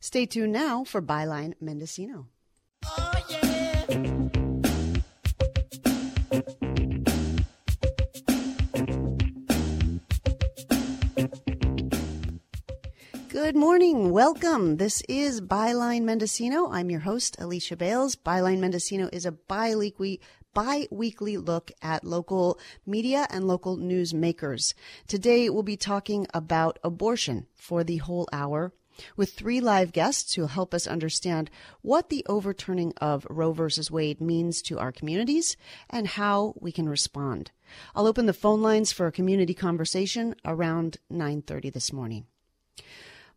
Stay tuned now for Byline Mendocino. Oh, yeah. Good morning. Welcome. This is Byline Mendocino. I'm your host, Alicia Bales. Byline Mendocino is a bi-weekly, bi-weekly look at local media and local news makers. Today we'll be talking about abortion for the whole hour with three live guests who'll help us understand what the overturning of Roe v. Wade means to our communities and how we can respond. I'll open the phone lines for a community conversation around 9:30 this morning.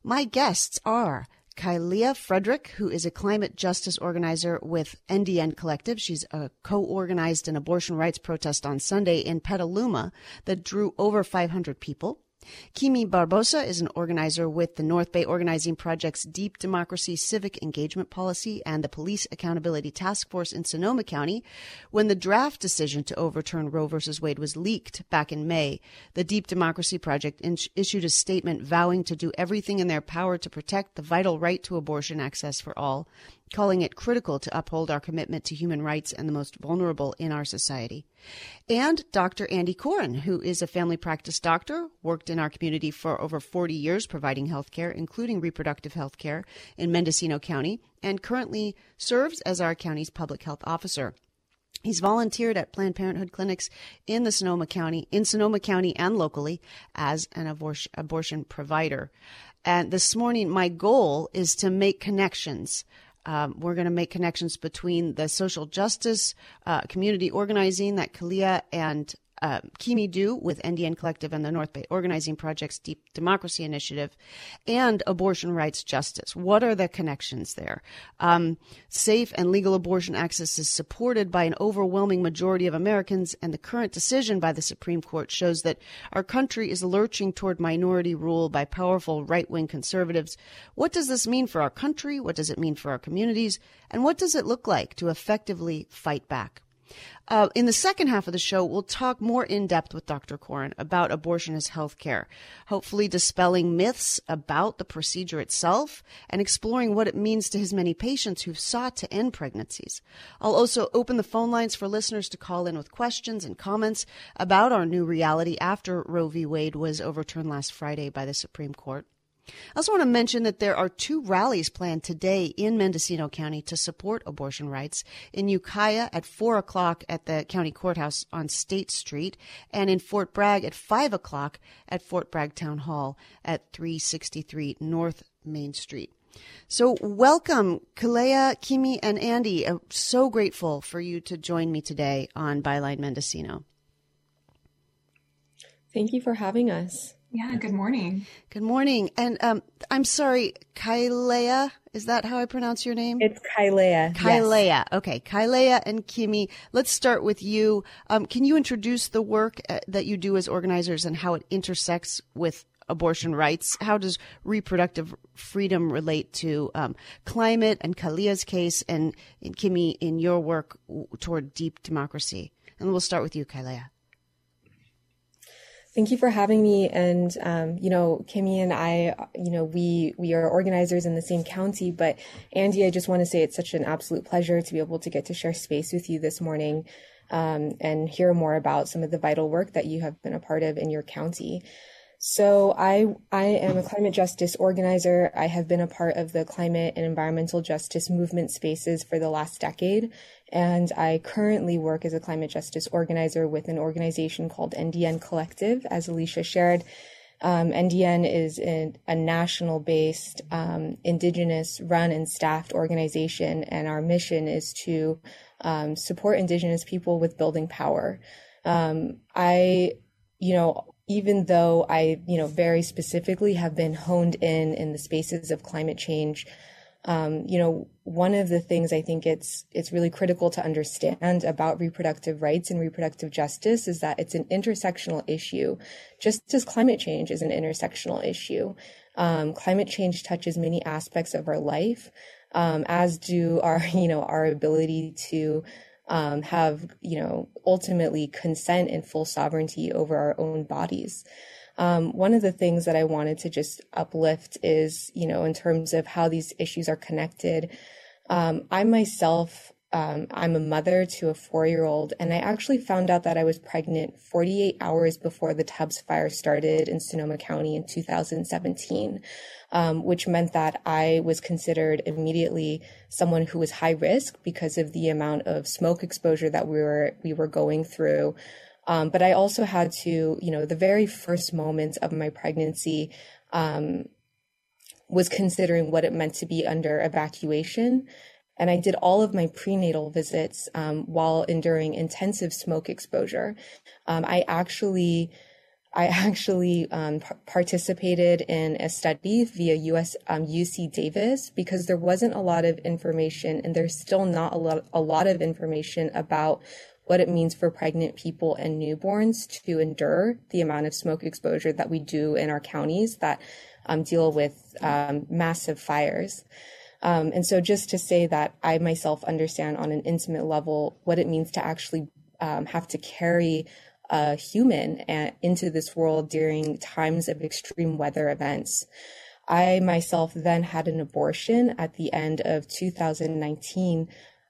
My guests are Kailea Frederick, who is a climate justice organizer with NDN Collective. She's uh, co-organized an abortion rights protest on Sunday in Petaluma that drew over 500 people. Kimi Barbosa is an organizer with the North Bay Organizing Project's Deep Democracy Civic Engagement Policy and the Police Accountability Task Force in Sonoma County. When the draft decision to overturn Roe v. Wade was leaked back in May, the Deep Democracy Project in- issued a statement vowing to do everything in their power to protect the vital right to abortion access for all calling it critical to uphold our commitment to human rights and the most vulnerable in our society. And Dr. Andy Coren, who is a family practice doctor, worked in our community for over 40 years providing health care, including reproductive health care in Mendocino County, and currently serves as our county's public health officer. He's volunteered at Planned Parenthood clinics in the Sonoma County, in Sonoma County and locally as an abortion provider. And this morning, my goal is to make connections um, we're going to make connections between the social justice uh, community organizing that Kalia and uh, Kimi do with NDN Collective and the North Bay Organizing Project's Deep Democracy Initiative, and abortion rights justice. What are the connections there? Um, safe and legal abortion access is supported by an overwhelming majority of Americans, and the current decision by the Supreme Court shows that our country is lurching toward minority rule by powerful right wing conservatives. What does this mean for our country? What does it mean for our communities? And what does it look like to effectively fight back? Uh, in the second half of the show, we'll talk more in depth with Dr. Coren about abortion as health care, hopefully dispelling myths about the procedure itself and exploring what it means to his many patients who've sought to end pregnancies. I'll also open the phone lines for listeners to call in with questions and comments about our new reality after Roe v. Wade was overturned last Friday by the Supreme Court. I also want to mention that there are two rallies planned today in Mendocino County to support abortion rights. In Ukiah at 4 o'clock at the county courthouse on State Street, and in Fort Bragg at 5 o'clock at Fort Bragg Town Hall at 363 North Main Street. So, welcome, Kalea, Kimi, and Andy. I'm so grateful for you to join me today on Byline Mendocino. Thank you for having us. Yeah, good morning. Good morning. And um, I'm sorry, Kailea, is that how I pronounce your name? It's Kailea. Kailea. Yes. Okay. Kailea and Kimi, let's start with you. Um, can you introduce the work uh, that you do as organizers and how it intersects with abortion rights? How does reproductive freedom relate to um, climate and Kailea's case and, and Kimi in your work toward deep democracy? And we'll start with you, Kailea. Thank you for having me. And, um, you know, Kimi and I, you know, we, we are organizers in the same county, but Andy, I just want to say it's such an absolute pleasure to be able to get to share space with you this morning, um, and hear more about some of the vital work that you have been a part of in your county. So I I am a climate justice organizer. I have been a part of the climate and environmental justice movement spaces for the last decade, and I currently work as a climate justice organizer with an organization called NDN Collective, as Alicia shared. Um, NDN is a, a national based, um, indigenous run and staffed organization, and our mission is to um, support indigenous people with building power. Um, I, you know, even though I, you know, very specifically have been honed in in the spaces of climate change, um, you know, one of the things I think it's it's really critical to understand about reproductive rights and reproductive justice is that it's an intersectional issue, just as climate change is an intersectional issue. Um, climate change touches many aspects of our life, um, as do our, you know, our ability to um, have, you know, ultimately consent and full sovereignty over our own bodies. Um, one of the things that I wanted to just uplift is, you know, in terms of how these issues are connected. Um, I myself, um, I'm a mother to a four year old, and I actually found out that I was pregnant 48 hours before the Tubbs fire started in Sonoma County in 2017, um, which meant that I was considered immediately someone who was high risk because of the amount of smoke exposure that we were we were going through. Um, but I also had to, you know, the very first moments of my pregnancy um, was considering what it meant to be under evacuation. And I did all of my prenatal visits um, while enduring intensive smoke exposure. Um, I actually, I actually um, p- participated in a study via US UC um, Davis because there wasn't a lot of information, and there's still not a lot a lot of information about what it means for pregnant people and newborns to endure the amount of smoke exposure that we do in our counties that um, deal with um, massive fires. Um, and so, just to say that I myself understand on an intimate level what it means to actually um, have to carry a human a- into this world during times of extreme weather events. I myself then had an abortion at the end of 2019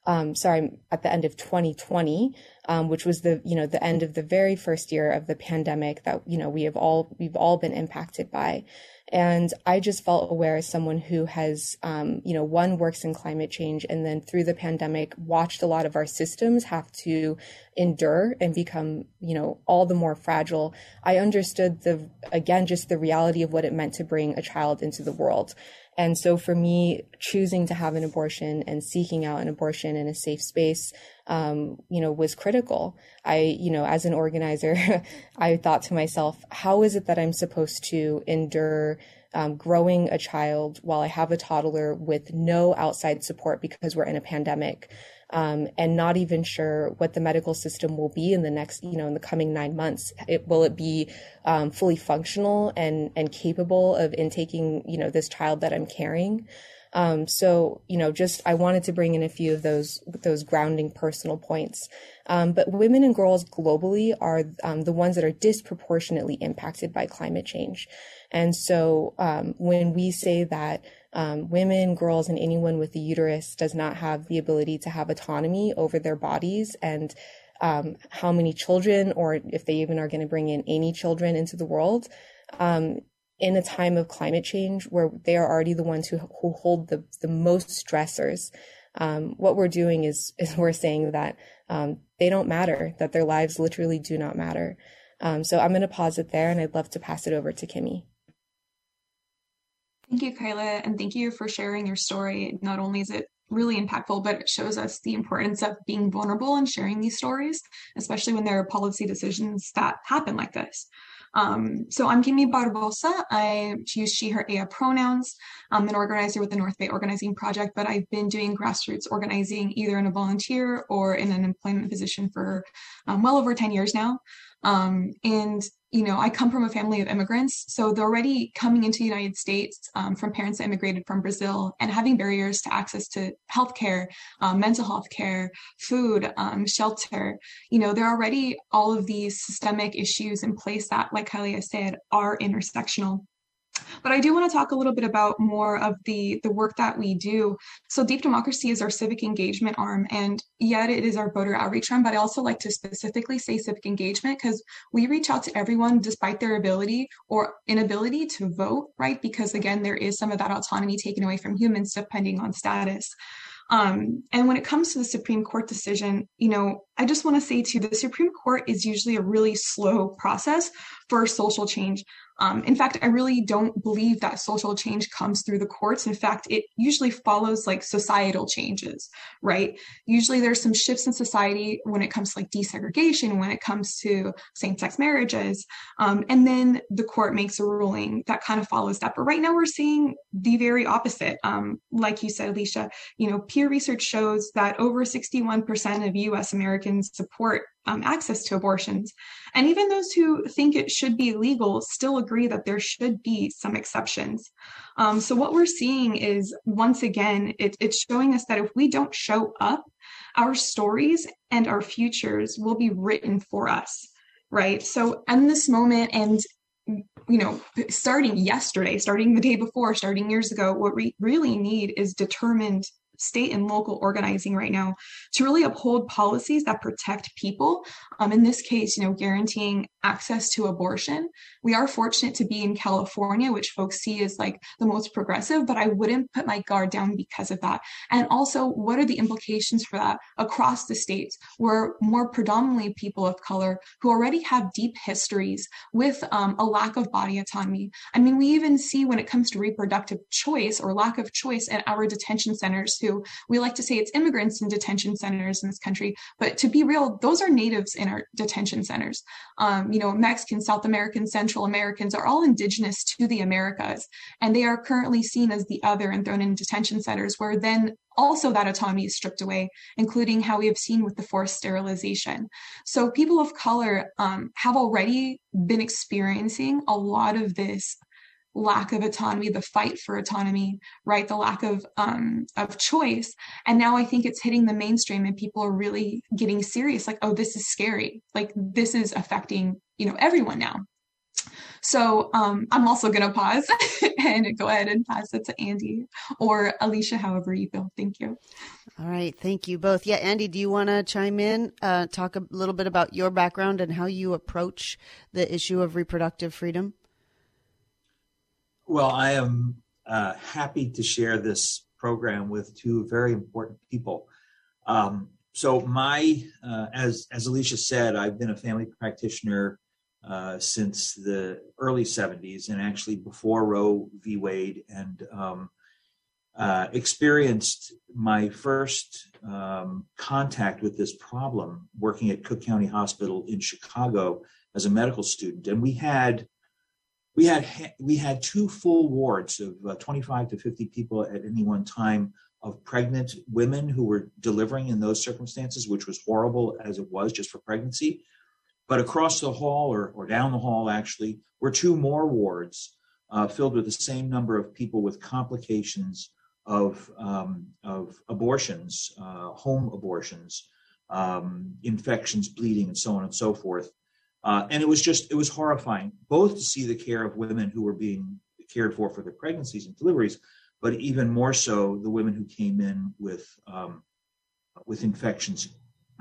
um, sorry, at the end of 2020, um, which was the you know the end of the very first year of the pandemic that you know we have all we've all been impacted by, and I just felt aware as someone who has um, you know one works in climate change and then through the pandemic watched a lot of our systems have to endure and become you know all the more fragile. I understood the again just the reality of what it meant to bring a child into the world and so for me, choosing to have an abortion and seeking out an abortion in a safe space, um, you know, was critical. I, you know, as an organizer, I thought to myself, how is it that I'm supposed to endure um, growing a child while I have a toddler with no outside support because we're in a pandemic? Um, and not even sure what the medical system will be in the next, you know, in the coming nine months. It, will it be um, fully functional and and capable of intaking, you know, this child that I'm carrying? Um, so, you know, just I wanted to bring in a few of those those grounding personal points. Um, but women and girls globally are um, the ones that are disproportionately impacted by climate change. And so, um, when we say that um, women, girls, and anyone with a uterus does not have the ability to have autonomy over their bodies and um, how many children, or if they even are going to bring in any children into the world, um, in a time of climate change where they are already the ones who, who hold the, the most stressors. Um, what we're doing is, is we're saying that um, they don't matter, that their lives literally do not matter. Um, so I'm going to pause it there and I'd love to pass it over to Kimi. Thank you, Kyla, and thank you for sharing your story. Not only is it really impactful, but it shows us the importance of being vulnerable and sharing these stories, especially when there are policy decisions that happen like this. Um, so I'm Kimi Barbosa. I use she, her, ella pronouns. I'm an organizer with the North Bay Organizing Project, but I've been doing grassroots organizing either in a volunteer or in an employment position for um, well over 10 years now. Um, and you know, I come from a family of immigrants, so they're already coming into the United States um, from parents that immigrated from Brazil and having barriers to access to healthcare, um, mental health care, food, um, shelter. You know, there are already all of these systemic issues in place that, like Kalia said, are intersectional. But I do want to talk a little bit about more of the the work that we do. So Deep Democracy is our civic engagement arm, and yet it is our voter outreach arm. But I also like to specifically say civic engagement because we reach out to everyone despite their ability or inability to vote, right? Because again, there is some of that autonomy taken away from humans depending on status. Um, and when it comes to the Supreme Court decision, you know, I just want to say too, the Supreme Court is usually a really slow process for social change. Um, in fact, I really don't believe that social change comes through the courts. In fact, it usually follows like societal changes, right? Usually there's some shifts in society when it comes to like desegregation, when it comes to same sex marriages. Um, and then the court makes a ruling that kind of follows that. But right now we're seeing the very opposite. Um, like you said, Alicia, you know, Pew research shows that over 61% of US Americans support um, access to abortions. And even those who think it should be legal still agree that there should be some exceptions. Um, so, what we're seeing is once again, it, it's showing us that if we don't show up, our stories and our futures will be written for us, right? So, in this moment, and you know, starting yesterday, starting the day before, starting years ago, what we really need is determined state and local organizing right now to really uphold policies that protect people. Um, in this case, you know, guaranteeing access to abortion. We are fortunate to be in California, which folks see as like the most progressive, but I wouldn't put my guard down because of that. And also, what are the implications for that across the states where more predominantly people of color who already have deep histories with um, a lack of body autonomy? I mean, we even see when it comes to reproductive choice or lack of choice at our detention centers, who we like to say it's immigrants in detention centers in this country, but to be real, those are natives in our detention centers. Um, you know, Mexicans, South Americans, Central Americans are all indigenous to the Americas, and they are currently seen as the other and thrown in detention centers, where then also that autonomy is stripped away, including how we have seen with the forced sterilization. So people of color um, have already been experiencing a lot of this lack of autonomy, the fight for autonomy, right? The lack of um, of choice. And now I think it's hitting the mainstream, and people are really getting serious. Like, oh, this is scary. Like this is affecting you know everyone now. So um, I'm also going to pause and go ahead and pass it to Andy or Alicia, however you feel. Thank you. All right. Thank you both. Yeah, Andy, do you want to chime in, uh, talk a little bit about your background and how you approach the issue of reproductive freedom? Well, I am uh, happy to share this program with two very important people. Um, so, my uh, as as Alicia said, I've been a family practitioner uh, since the early '70s, and actually before Roe v. Wade, and um, uh, experienced my first um, contact with this problem working at Cook County Hospital in Chicago as a medical student, and we had we had we had two full wards of uh, 25 to 50 people at any one time of pregnant women who were delivering in those circumstances, which was horrible as it was just for pregnancy. But across the hall, or, or down the hall, actually, were two more wards uh, filled with the same number of people with complications of, um, of abortions, uh, home abortions, um, infections, bleeding, and so on and so forth. Uh, and it was just, it was horrifying, both to see the care of women who were being cared for for their pregnancies and deliveries, but even more so the women who came in with um, with infections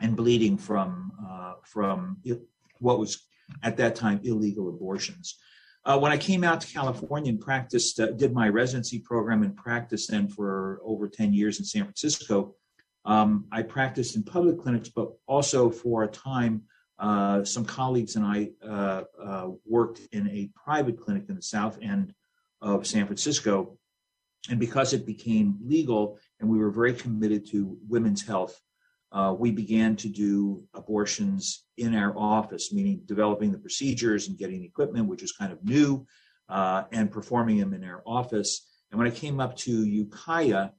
and bleeding from uh, from what was at that time illegal abortions. Uh, when I came out to California and practiced, uh, did my residency program and practiced then for over 10 years in San Francisco, um, I practiced in public clinics, but also for a time uh, some colleagues and I uh, uh, worked in a private clinic in the south end of San Francisco. And because it became legal and we were very committed to women's health, uh, we began to do abortions in our office, meaning developing the procedures and getting equipment, which was kind of new, uh, and performing them in our office. And when I came up to Ukiah,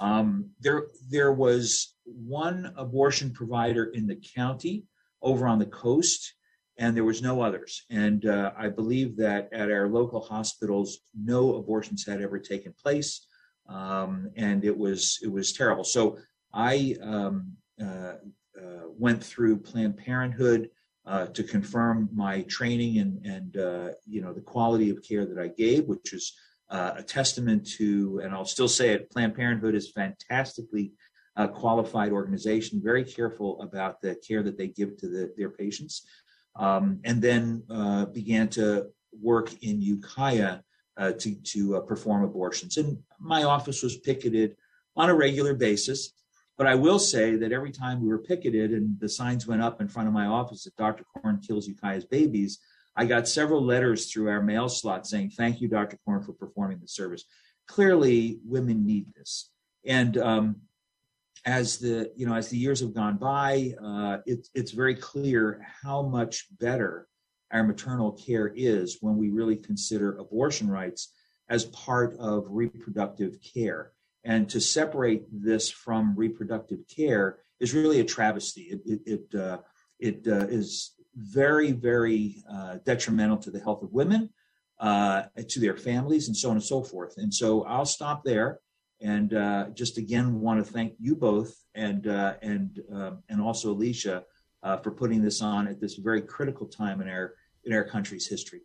um, there there was one abortion provider in the county over on the coast, and there was no others. And uh, I believe that at our local hospitals, no abortions had ever taken place, um, and it was it was terrible. So I um, uh, uh, went through Planned Parenthood. Uh, to confirm my training and, and uh, you know the quality of care that I gave, which is uh, a testament to, and I'll still say it, Planned Parenthood is fantastically uh, qualified organization, very careful about the care that they give to the, their patients, um, and then uh, began to work in Ukiah uh, to, to uh, perform abortions. And my office was picketed on a regular basis. But I will say that every time we were picketed and the signs went up in front of my office that Dr. Coren kills Ukiah's babies, I got several letters through our mail slot saying, Thank you, Dr. Coren, for performing the service. Clearly, women need this. And um, as the you know as the years have gone by, uh, it, it's very clear how much better our maternal care is when we really consider abortion rights as part of reproductive care. And to separate this from reproductive care is really a travesty. It it it, uh, it uh, is very very uh, detrimental to the health of women, uh, to their families, and so on and so forth. And so I'll stop there and uh, just again want to thank you both and uh, and uh, and also Alicia uh, for putting this on at this very critical time in our in our country's history.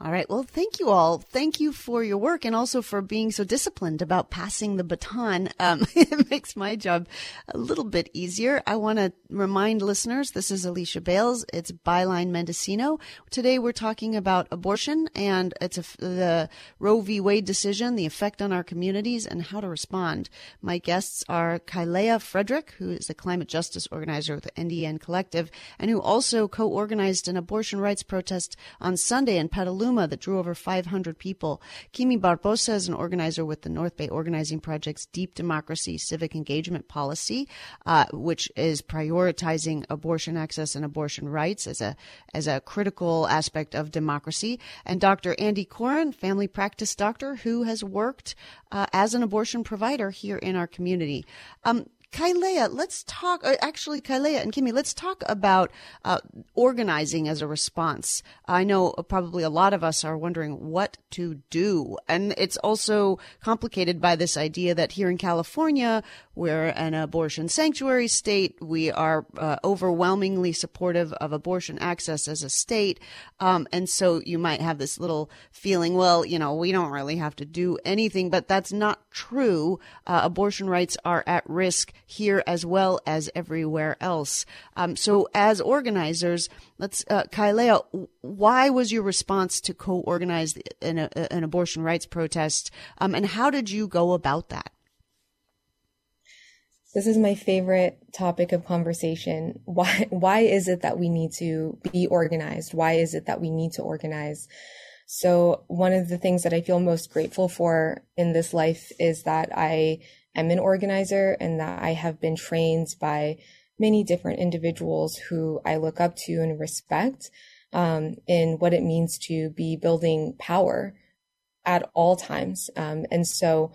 All right. Well, thank you all. Thank you for your work and also for being so disciplined about passing the baton. Um, it makes my job a little bit easier. I want to remind listeners this is Alicia Bales. It's Byline Mendocino. Today we're talking about abortion and it's a, the Roe v. Wade decision, the effect on our communities, and how to respond. My guests are Kailea Frederick, who is a climate justice organizer with the NDN Collective, and who also co organized an abortion rights protest on Sunday in Petaluma Petaluma that drew over 500 people. Kimi Barbosa is an organizer with the North Bay Organizing Project's Deep Democracy Civic Engagement Policy, uh, which is prioritizing abortion access and abortion rights as a as a critical aspect of democracy. And Dr. Andy Coren, family practice doctor, who has worked uh, as an abortion provider here in our community. Um, Kailea, let's talk. Uh, actually, Kailea and Kimi, let's talk about uh, organizing as a response. I know probably a lot of us are wondering what to do, and it's also complicated by this idea that here in California, we're an abortion sanctuary state. We are uh, overwhelmingly supportive of abortion access as a state, um, and so you might have this little feeling, well, you know, we don't really have to do anything, but that's not true. Uh, abortion rights are at risk here as well as everywhere else. Um, so as organizers, let's, uh, why was your response to co-organize an, an abortion rights protest? Um, and how did you go about that? This is my favorite topic of conversation. Why, why is it that we need to be organized? Why is it that we need to organize? So one of the things that I feel most grateful for in this life is that I am an organizer and that I have been trained by many different individuals who I look up to and respect um, in what it means to be building power at all times. Um, and so,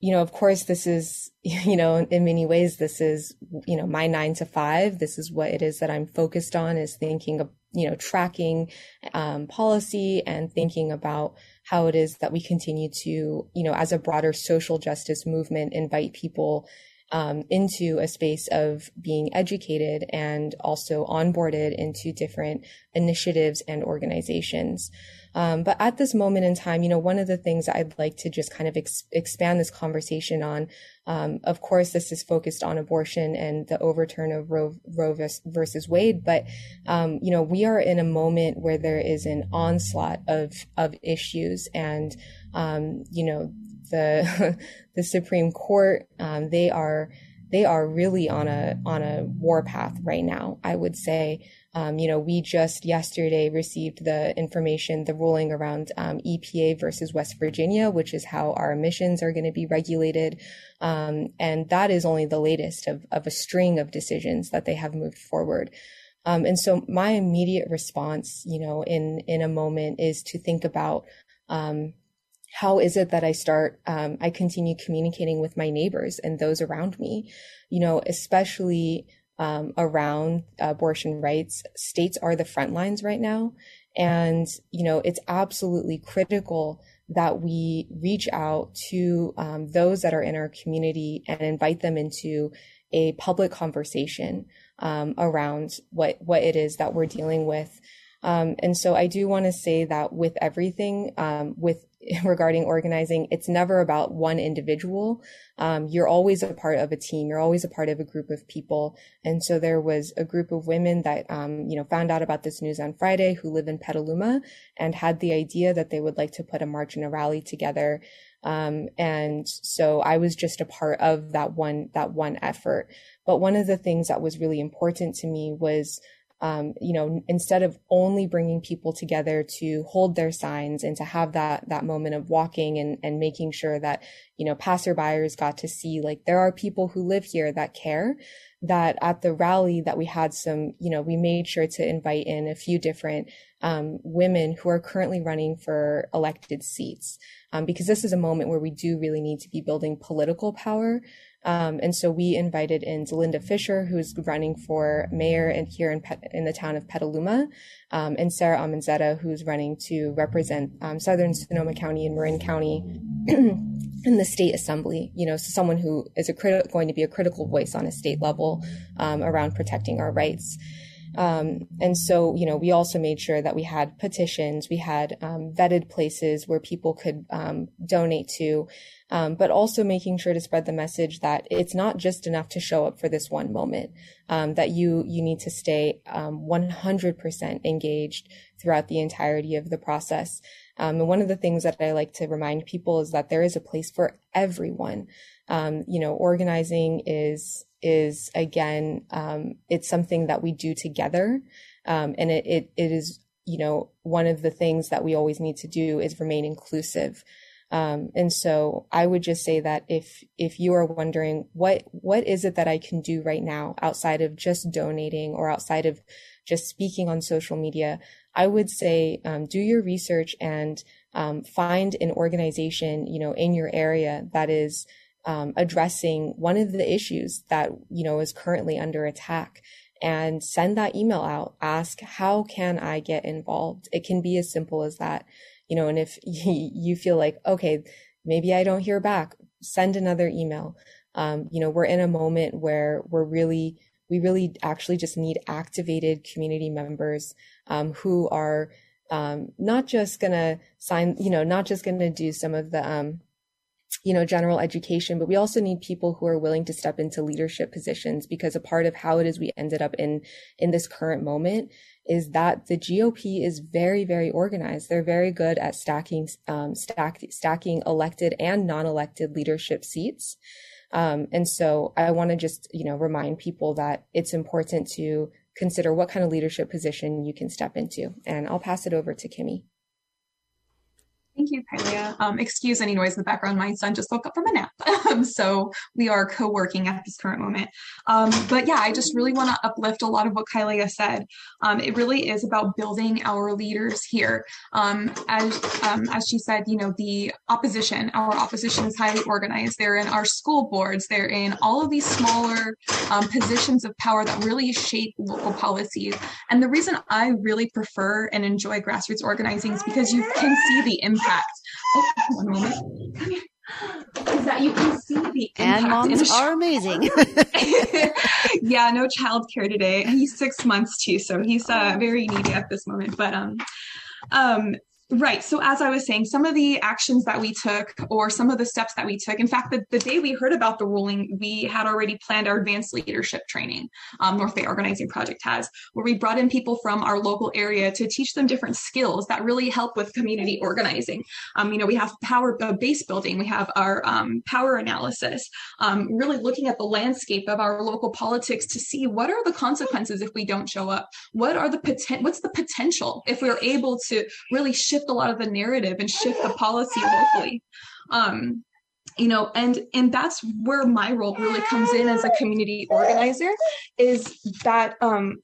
you know, of course, this is, you know, in many ways, this is, you know, my nine to five. This is what it is that I'm focused on is thinking of, you know, tracking um, policy and thinking about how it is that we continue to, you know, as a broader social justice movement, invite people um, into a space of being educated and also onboarded into different initiatives and organizations. Um, but at this moment in time, you know, one of the things I'd like to just kind of ex- expand this conversation on, um, of course, this is focused on abortion and the overturn of Roe, versus Wade. But, um, you know, we are in a moment where there is an onslaught of, of issues and, um, you know, the, the Supreme Court, um, they are, they are really on a, on a war path right now, I would say. Um, you know, we just yesterday received the information, the ruling around um, EPA versus West Virginia, which is how our emissions are going to be regulated. Um, and that is only the latest of, of a string of decisions that they have moved forward. Um, and so my immediate response, you know, in, in a moment is to think about, um, how is it that I start, um, I continue communicating with my neighbors and those around me, you know, especially um, around abortion rights. States are the front lines right now. And, you know, it's absolutely critical that we reach out to um, those that are in our community and invite them into a public conversation um, around what what it is that we're dealing with. Um, and so I do want to say that with everything, um, with regarding organizing, it's never about one individual. Um, you're always a part of a team. You're always a part of a group of people. And so there was a group of women that, um, you know, found out about this news on Friday who live in Petaluma and had the idea that they would like to put a march and a rally together. Um, and so I was just a part of that one, that one effort. But one of the things that was really important to me was um, you know, instead of only bringing people together to hold their signs and to have that, that moment of walking and, and making sure that, you know, passerbyers got to see like there are people who live here that care that at the rally that we had some, you know, we made sure to invite in a few different um, women who are currently running for elected seats, um, because this is a moment where we do really need to be building political power um, and so we invited in Zelinda Fisher, who's running for mayor and here in, in the town of Petaluma, um, and Sara Aminzadeh, who's running to represent um, Southern Sonoma County and Marin County in the state assembly. You know, so someone who is a going to be a critical voice on a state level um, around protecting our rights. Um, and so, you know, we also made sure that we had petitions, we had um, vetted places where people could um, donate to, um, but also making sure to spread the message that it's not just enough to show up for this one moment, um, that you you need to stay 100% um, engaged throughout the entirety of the process. And one of the things that I like to remind people is that there is a place for everyone. you know, organizing is is again, um, it's something that we do together. Um, and it, it, it is, you know, one of the things that we always need to do is remain inclusive. Um, and so I would just say that if, if you are wondering what, what is it that I can do right now outside of just donating or outside of just speaking on social media, I would say, um, do your research and, um, find an organization, you know, in your area that is, um, addressing one of the issues that you know is currently under attack and send that email out. Ask how can i get involved? It can be as simple as that you know and if you feel like okay maybe i don't hear back send another email. Um, you know we're in a moment where we're really we really actually just need activated community members um, who are um, not just gonna sign you know not just gonna do some of the um, you know, general education, but we also need people who are willing to step into leadership positions because a part of how it is we ended up in, in this current moment is that the GOP is very, very organized. They're very good at stacking, um, stack, stacking elected and non-elected leadership seats. Um, and so I want to just, you know, remind people that it's important to consider what kind of leadership position you can step into. And I'll pass it over to Kimi. Thank you, Kailea. Um, excuse any noise in the background. My son just woke up from a nap. Um, so we are co-working at this current moment. Um, but yeah, I just really want to uplift a lot of what Kailea said. Um, it really is about building our leaders here. Um, as, um, as she said, you know, the opposition, our opposition is highly organized. They're in our school boards. They're in all of these smaller positions of power that really shape local policies. And the reason I really prefer and enjoy grassroots organizing is because you can see the impact impact. Oh, one moment. Come here. Is that you can see the impact. And moms are amazing. yeah, no childcare today. He's six months too, so he's uh, very needy at this moment. But um, um, Right. So, as I was saying, some of the actions that we took, or some of the steps that we took, in fact, the, the day we heard about the ruling, we had already planned our advanced leadership training. Um, North Bay Organizing Project has, where we brought in people from our local area to teach them different skills that really help with community organizing. Um, you know, we have power uh, base building, we have our um, power analysis, um, really looking at the landscape of our local politics to see what are the consequences if we don't show up. What are the poten- What's the potential if we're able to really shift shift a lot of the narrative and shift the policy locally. Um, you know and and that's where my role really comes in as a community organizer is that um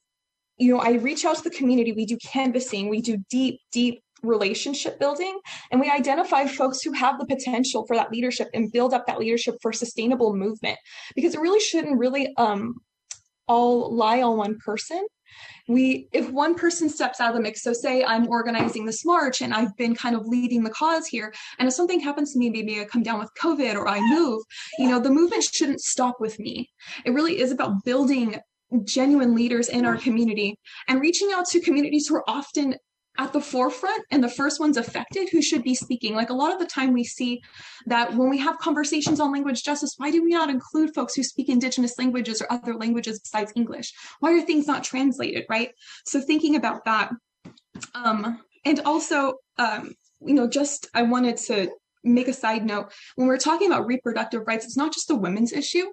you know i reach out to the community. We do canvassing. We do deep deep relationship building. And we identify folks who have the potential for that leadership and build up that leadership for sustainable movement. Because it really shouldn't really um all lie on one person we if one person steps out of the mix so say i'm organizing this march and i've been kind of leading the cause here and if something happens to me maybe i come down with covid or i move you know the movement shouldn't stop with me. It really is about building genuine leaders in our community and reaching out to communities who are often at the forefront and the first ones affected who should be speaking. Like a lot of the time, we see that when we have conversations on language justice, why do we not include folks who speak Indigenous languages or other languages besides English? Why are things not translated, right? So, thinking about that. Um, and also, um, you know, just I wanted to make a side note. When we're talking about reproductive rights it's not just a women's issue.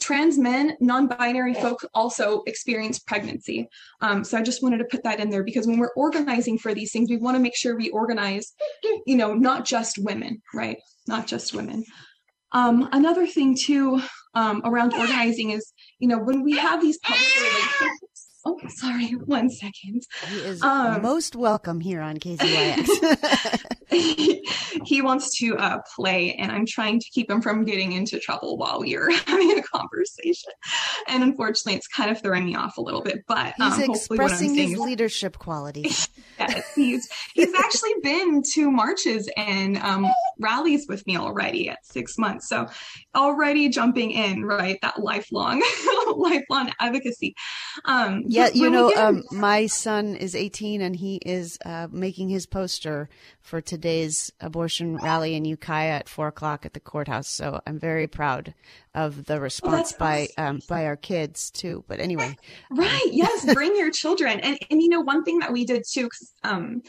Trans men non-binary folk also experience pregnancy. Um, so i just wanted to put that in there because when we're organizing for these things we want to make sure we organize you know not just women right? Not just women. Um, another thing too um, around organizing is you know when we have these public relations Oh, sorry, one second. He is um, most welcome here on KZYX. he wants to uh, play, and I'm trying to keep him from getting into trouble while are having a conversation. And unfortunately, it's kind of throwing me off a little bit. But he's um, expressing his is, leadership qualities. yes, he's he's actually been to marches and um, rallies with me already at six months. So already jumping in, right? That lifelong, lifelong advocacy. Um, yeah, you know, um, my son is 18 and he is uh, making his poster for today's abortion rally in Ukiah at four o'clock at the courthouse. So I'm very proud of the response oh, by awesome. um, by our kids too. But anyway, right? Yes, bring your children. And and you know, one thing that we did too, um,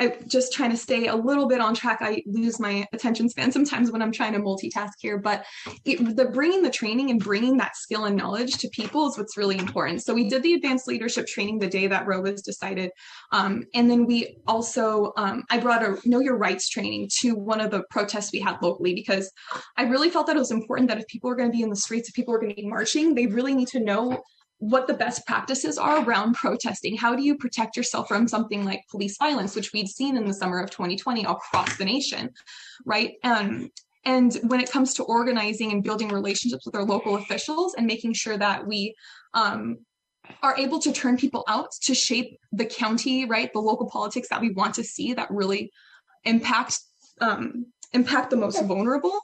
I just trying to stay a little bit on track. I lose my attention span sometimes when I'm trying to multitask here, but it, the bringing the training and bringing that skill and knowledge to people is what's really important. So we did the advanced leadership training the day that Roe was decided, um, and then we also um, I brought a Know Your Rights training to one of the protests we had locally because I really felt that it was important that if people are going to be in the streets, if people are going to be marching, they really need to know what the best practices are around protesting. How do you protect yourself from something like police violence, which we'd seen in the summer of 2020 across the nation, right? Um, and when it comes to organizing and building relationships with our local officials and making sure that we um, are able to turn people out to shape the county, right? The local politics that we want to see that really impact um, impact the most vulnerable,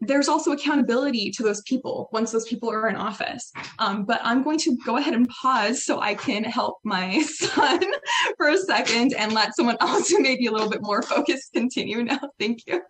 there's also accountability to those people once those people are in office. Um, but I'm going to go ahead and pause so I can help my son for a second and let someone else who may be a little bit more focused continue now. Thank you.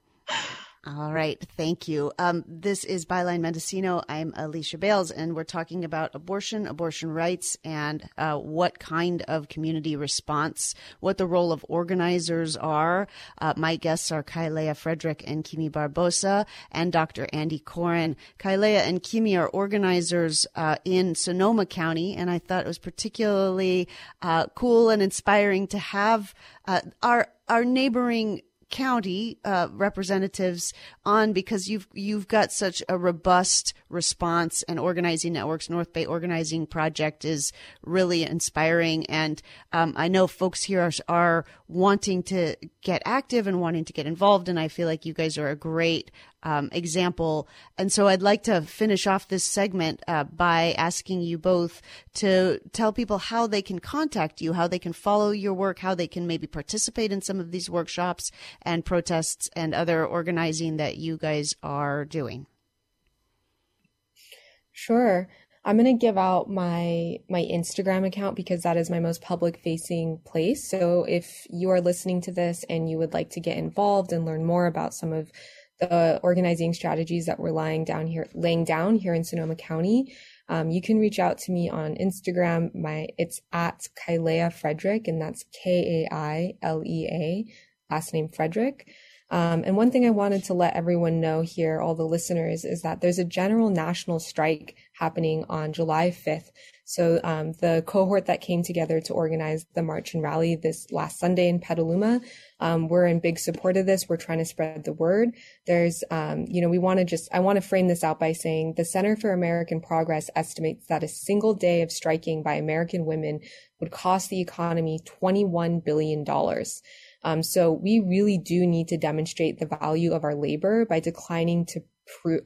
All right. Thank you. Um, this is Byline Mendocino. I'm Alicia Bales, and we're talking about abortion, abortion rights, and uh, what kind of community response, what the role of organizers are. Uh, my guests are Kailea Frederick and Kimi Barbosa and Dr. Andy Coren. Kailea and Kimi are organizers uh, in Sonoma County, and I thought it was particularly uh, cool and inspiring to have uh, our our neighboring county uh, representatives on because you've you've got such a robust response and organizing networks. North Bay Organizing Project is really inspiring, and um, I know folks here are, are wanting to get active and wanting to get involved, and I feel like you guys are a great um, example. And so I'd like to finish off this segment uh, by asking you both to tell people how they can contact you, how they can follow your work, how they can maybe participate in some of these workshops and protests and other organizing that you guys are doing. Sure. I'm going to give out my my Instagram account because that is my most public facing place. So if you are listening to this and you would like to get involved and learn more about some of the organizing strategies that we're laying down here, laying down here in Sonoma County, um, you can reach out to me on Instagram. My it's at Kailea Frederick, and that's K A I L E A, last name Frederick. Um, and one thing I wanted to let everyone know here, all the listeners, is that there's a general national strike happening on July 5th. So um, the cohort that came together to organize the march and rally this last Sunday in Petaluma, um, we're in big support of this. We're trying to spread the word. There's, um, you know, we want to just, I want to frame this out by saying the Center for American Progress estimates that a single day of striking by American women would cost the economy $21 billion. Um, so we really do need to demonstrate the value of our labor by declining to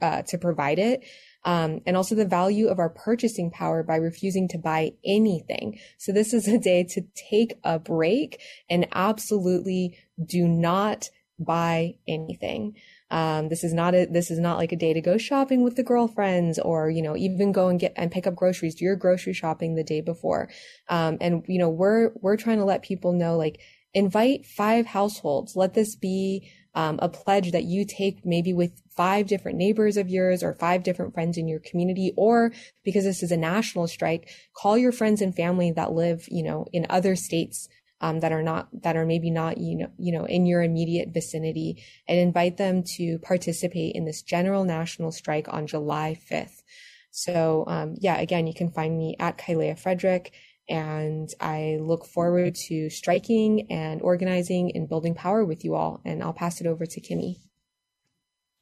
uh, to provide it. Um, and also the value of our purchasing power by refusing to buy anything. So this is a day to take a break and absolutely do not buy anything. Um, this is not a, this is not like a day to go shopping with the girlfriends or, you know, even go and get and pick up groceries, do your grocery shopping the day before. Um, and, you know, we're, we're trying to let people know like, invite five households. Let this be um, a pledge that you take maybe with five different neighbors of yours or five different friends in your community, or because this is a national strike, call your friends and family that live, you know, in other states um, that are not that are maybe not you know you know in your immediate vicinity and invite them to participate in this general national strike on July 5th. So um, yeah, again, you can find me at Kailea Frederick. And I look forward to striking and organizing and building power with you all. And I'll pass it over to Kimi.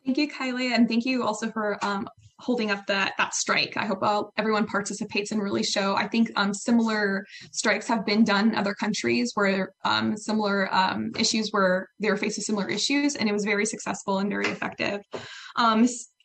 Thank you, Kylie, and thank you also for um, holding up that that strike. I hope all, everyone participates and really show. I think um, similar strikes have been done in other countries where um, similar um, issues were they were faced with similar issues, and it was very successful and very effective.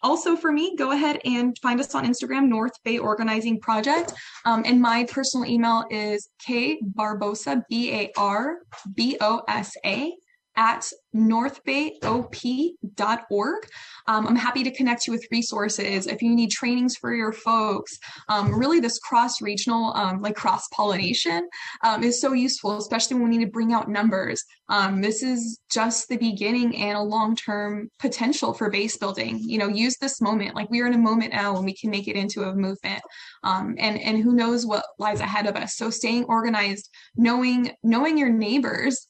Also for me, go ahead and find us on Instagram, North Bay Organizing Project. Um, and my personal email is K Barbosa, B A R B O S A at northbayop.org. Um, I'm happy to connect you with resources if you need trainings for your folks. Um, really, this cross regional, um, like cross pollination, um, is so useful, especially when we need to bring out numbers. Um, this is just the beginning and a long term potential for base building. You know, use this moment. Like we are in a moment now when we can make it into a movement, um, and and who knows what lies ahead of us. So staying organized, knowing knowing your neighbors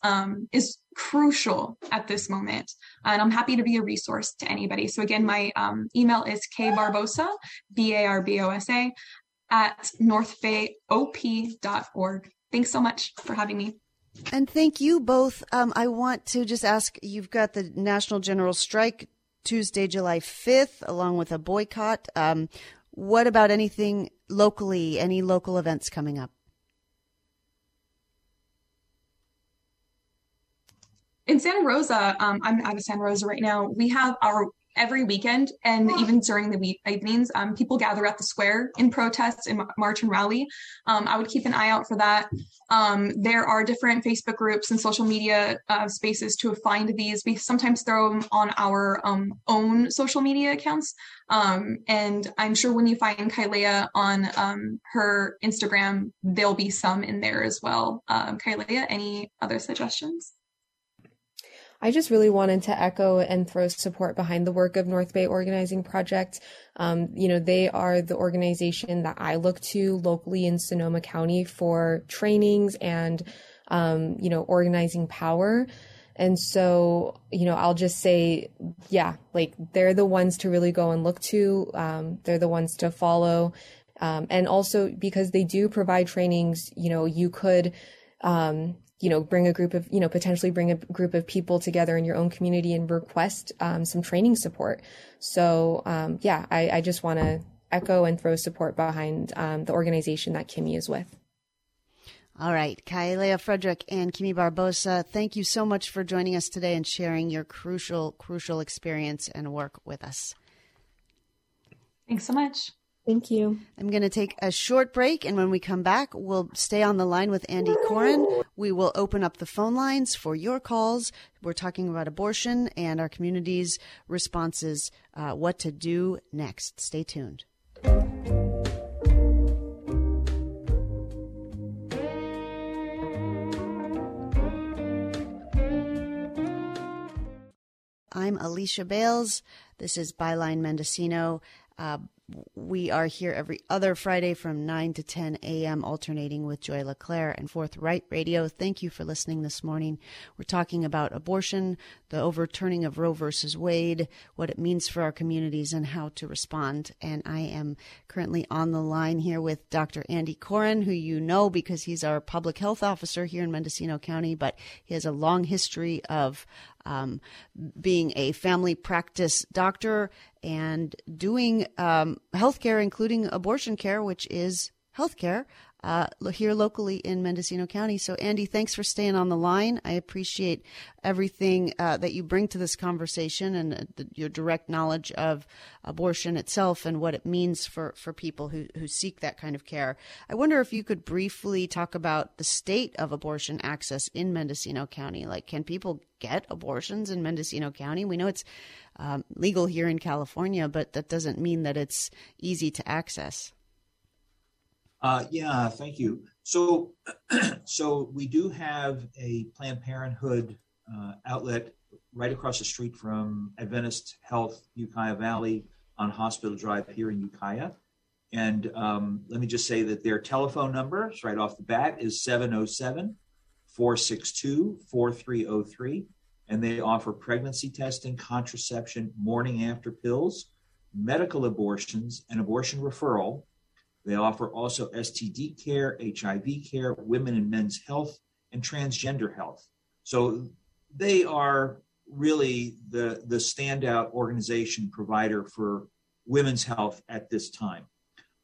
is crucial at this moment. And I'm happy to be a resource to anybody. So again, my um, email is kbarbosa, B-A-R-B-O-S-A, at northbayop.org. Thanks so much for having me. And thank you both. Um, I want to just ask you've got the National General Strike Tuesday, July 5th, along with a boycott. Um, what about anything locally, any local events coming up? In Santa Rosa, um, I'm out of Santa Rosa right now. We have our every weekend and even during the week evenings, um, people gather at the square in protests and march and rally. Um, I would keep an eye out for that. Um, there are different Facebook groups and social media uh, spaces to find these. We sometimes throw them on our um, own social media accounts. Um, and I'm sure when you find Kailea on um, her Instagram, there'll be some in there as well. Um, Kailea, any other suggestions? I just really wanted to echo and throw support behind the work of North Bay Organizing Project. Um, you know, they are the organization that I look to locally in Sonoma County for trainings and, um, you know, organizing power. And so, you know, I'll just say, yeah, like they're the ones to really go and look to. Um, they're the ones to follow. Um, and also because they do provide trainings, you know, you could, um, you know, bring a group of, you know, potentially bring a group of people together in your own community and request um, some training support. So, um, yeah, I, I just want to echo and throw support behind um, the organization that Kimi is with. All right, Kailea Frederick and Kimi Barbosa, thank you so much for joining us today and sharing your crucial, crucial experience and work with us. Thanks so much. Thank you. I'm going to take a short break, and when we come back, we'll stay on the line with Andy Coren. We will open up the phone lines for your calls. We're talking about abortion and our community's responses, uh, what to do next. Stay tuned. I'm Alicia Bales. This is Byline Mendocino. Uh, we are here every other Friday from 9 to 10 a.m., alternating with Joy LeClaire and Forthright Radio. Thank you for listening this morning. We're talking about abortion, the overturning of Roe versus Wade, what it means for our communities, and how to respond. And I am currently on the line here with Dr. Andy Coren, who you know because he's our public health officer here in Mendocino County, but he has a long history of um, being a family practice doctor and doing um, healthcare, including abortion care, which is healthcare uh, here locally in Mendocino County. So, Andy, thanks for staying on the line. I appreciate everything uh, that you bring to this conversation and uh, the, your direct knowledge of abortion itself and what it means for, for people who, who seek that kind of care. I wonder if you could briefly talk about the state of abortion access in Mendocino County. Like, can people get abortions in Mendocino County? We know it's um, legal here in California, but that doesn't mean that it's easy to access. Uh, yeah, thank you. So, so we do have a Planned Parenthood uh, outlet right across the street from Adventist Health Ukiah Valley on Hospital Drive here in Ukiah. And um, let me just say that their telephone number, right off the bat, is 707 462 4303. And they offer pregnancy testing, contraception, morning after pills, medical abortions, and abortion referral they offer also STD care, HIV care, women and men's health, and transgender health. So they are really the, the standout organization provider for women's health at this time.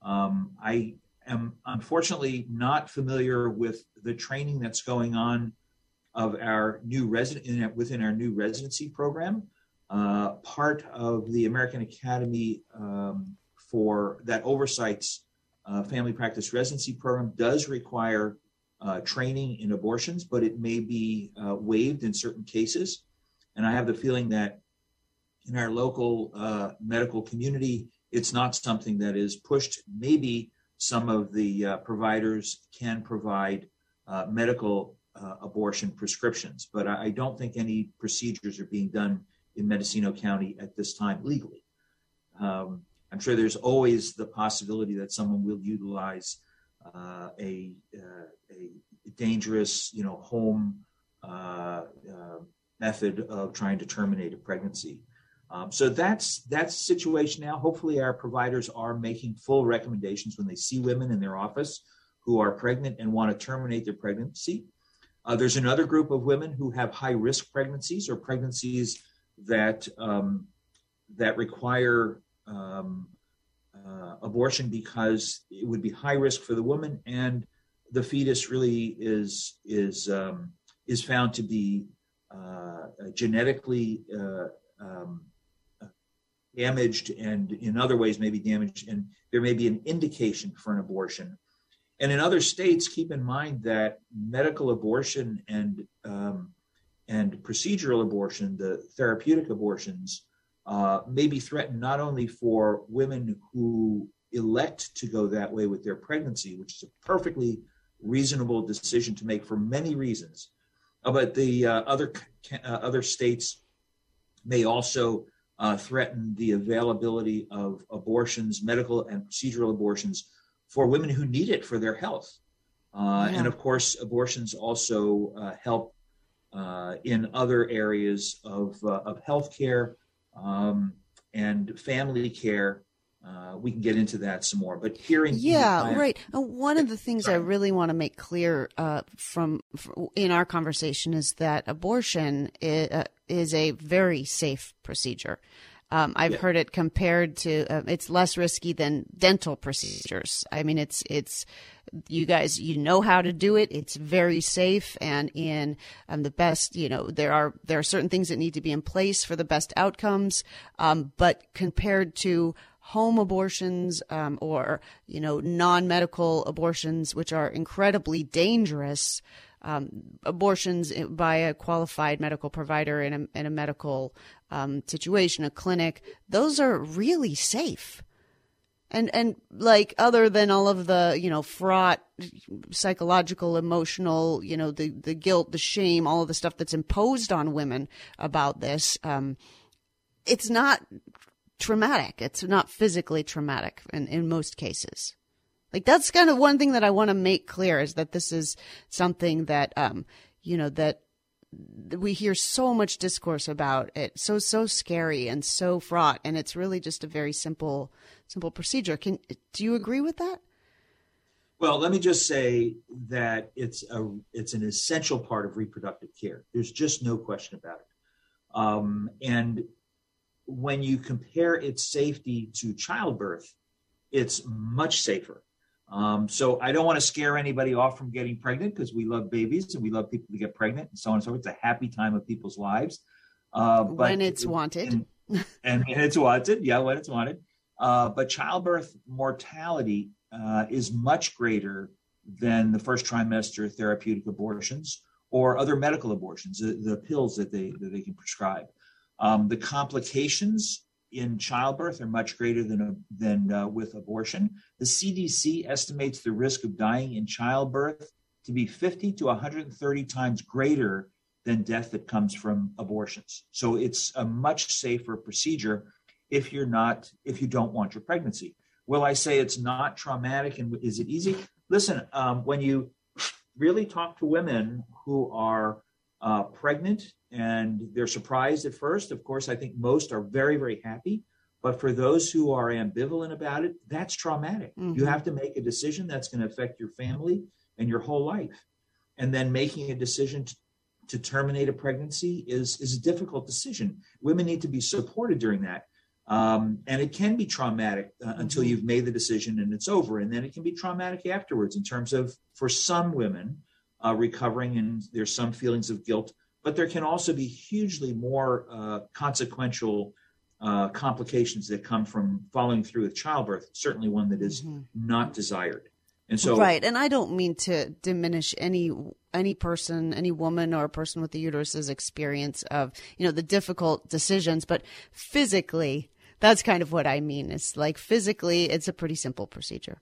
Um, I am unfortunately not familiar with the training that's going on of our new resident within our new residency program. Uh, part of the American Academy um, for that oversights uh, family practice residency program does require uh, training in abortions, but it may be uh, waived in certain cases. And I have the feeling that in our local uh, medical community, it's not something that is pushed. Maybe some of the uh, providers can provide uh, medical abortion prescriptions, but I, I, don't think any procedures are being done in Mendocino County at this time legally. Um, I'm sure there's always the possibility that someone will utilize uh, a, uh, a dangerous, you know, home uh, method of trying to terminate a pregnancy. Um, so that's that's the situation now. Hopefully, our providers are making full recommendations when they see women in their office who are pregnant and want to terminate their pregnancy. Uh, there's another group of women who have high risk pregnancies or pregnancies that um, that require um, uh, abortion because it would be high risk for the woman and the fetus really is is um, is found to be uh, genetically uh, um, damaged and in other ways may be damaged and there may be an indication for an abortion. And in other states keep in mind that medical abortion and um, and procedural abortion the therapeutic abortions uh, may be threatened not only for women who elect to go that way with their pregnancy which is a perfectly reasonable decision to make for many reasons uh, but the uh, other uh, other states may also uh, threaten the availability of abortions, medical and procedural abortions, for women who need it for their health. Uh, yeah. And of course, abortions also uh, help uh, in other areas of, uh, of healthcare um, and family care. Uh, we can get into that some more, but hearing yeah, right. Uh, one of the things Sorry. I really want to make clear from, from, in our conversation is that abortion is, is a very safe procedure. Um, I've yeah. heard it compared to uh, it's less risky than dental procedures. I mean, it's it's you guys you know how to do it. It's very safe and in um, the best. You know there are there are certain things that need to be in place for the best outcomes. Um, but compared to home abortions um, or you know non medical abortions, which are incredibly dangerous um, abortions by a qualified medical provider in a, in a medical um, situation, a clinic, those are really safe. And and like other than all of the you know fraught psychological, emotional, you know the the guilt, the shame, all of the stuff that's imposed on women about this, um, it's not traumatic. It's not physically traumatic in, in most cases. Like that's kind of one thing that I want to make clear is that this is something that, um, you know, that we hear so much discourse about it. So, so scary and so fraught. And it's really just a very simple, simple procedure. Can, do you agree with that? Well, let me just say that it's a it's an essential part of reproductive care. There's just no question about it. Um, and when you compare its safety to childbirth, it's much safer. Um, so I don't want to scare anybody off from getting pregnant because we love babies and we love people to get pregnant and so on and so forth. It's a happy time of people's lives. Uh, but when it's wanted. And, and, and, it's wanted. Yeah, when it's wanted. Uh, but childbirth mortality uh, is much greater than the first trimester therapeutic abortions or other medical abortions, the, the pills that they, that they can prescribe. Um, the complications in childbirth are much greater than, than uh, with abortion. The CDC estimates the risk of dying in childbirth to be 50 to 130 times greater than death that comes from abortions. So it's a much safer procedure if you're not if you don't want your pregnancy. Will I say it's not traumatic and is it easy? Listen, um, when you really talk to women who are uh, pregnant and they're surprised at first. Of course, I think most are very, very happy. But for those who are ambivalent about it, that's traumatic. Mm-hmm. You have to make a decision that's going to affect your family and your whole life. And then making a decision to, to terminate a pregnancy is, is a difficult decision. Women need to be supported during that. Um, and it can be traumatic uh, mm-hmm. until you've made the decision and it's over. And then it can be traumatic afterwards in terms of, for some women, uh, recovering and there's some feelings of guilt but there can also be hugely more uh, consequential uh, complications that come from following through with childbirth, certainly one that is mm-hmm. not desired. And so, right. And I don't mean to diminish any any person, any woman or a person with the uterus's experience of you know the difficult decisions, but physically, that's kind of what I mean. It's like physically, it's a pretty simple procedure.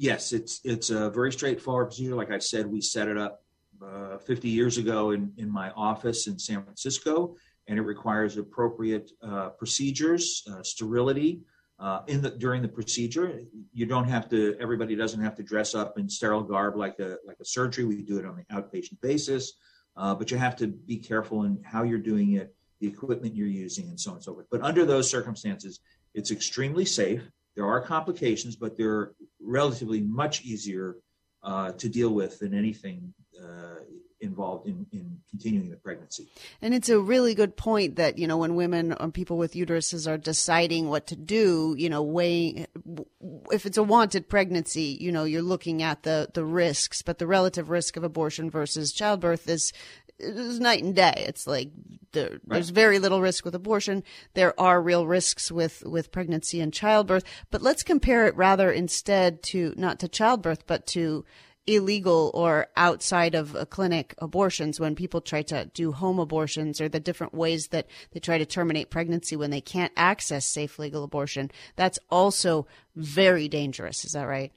Yes, it's it's a very straightforward procedure. Like I said, we set it up uh, 50 years ago in in my office in San Francisco, and it requires appropriate uh, procedures, uh, sterility uh, in the during the procedure. You don't have to. Everybody doesn't have to dress up in sterile garb like a like a surgery. We do it on the outpatient basis, uh, but you have to be careful in how you're doing it, the equipment you're using, and so on and so forth. But under those circumstances, it's extremely safe. There are complications, but they're relatively much easier uh, to deal with than anything uh, involved in, in continuing the pregnancy. And it's a really good point that, you know, when women or people with uteruses are deciding what to do, you know, weighing, if it's a wanted pregnancy, you know, you're looking at the, the risks, but the relative risk of abortion versus childbirth is, is night and day. It's like there, right. there's very little risk with abortion. There are real risks with, with pregnancy and childbirth, but let's compare it rather instead to, not to childbirth, but to, illegal or outside of a clinic abortions when people try to do home abortions or the different ways that they try to terminate pregnancy when they can't access safe legal abortion. That's also very dangerous. Is that right?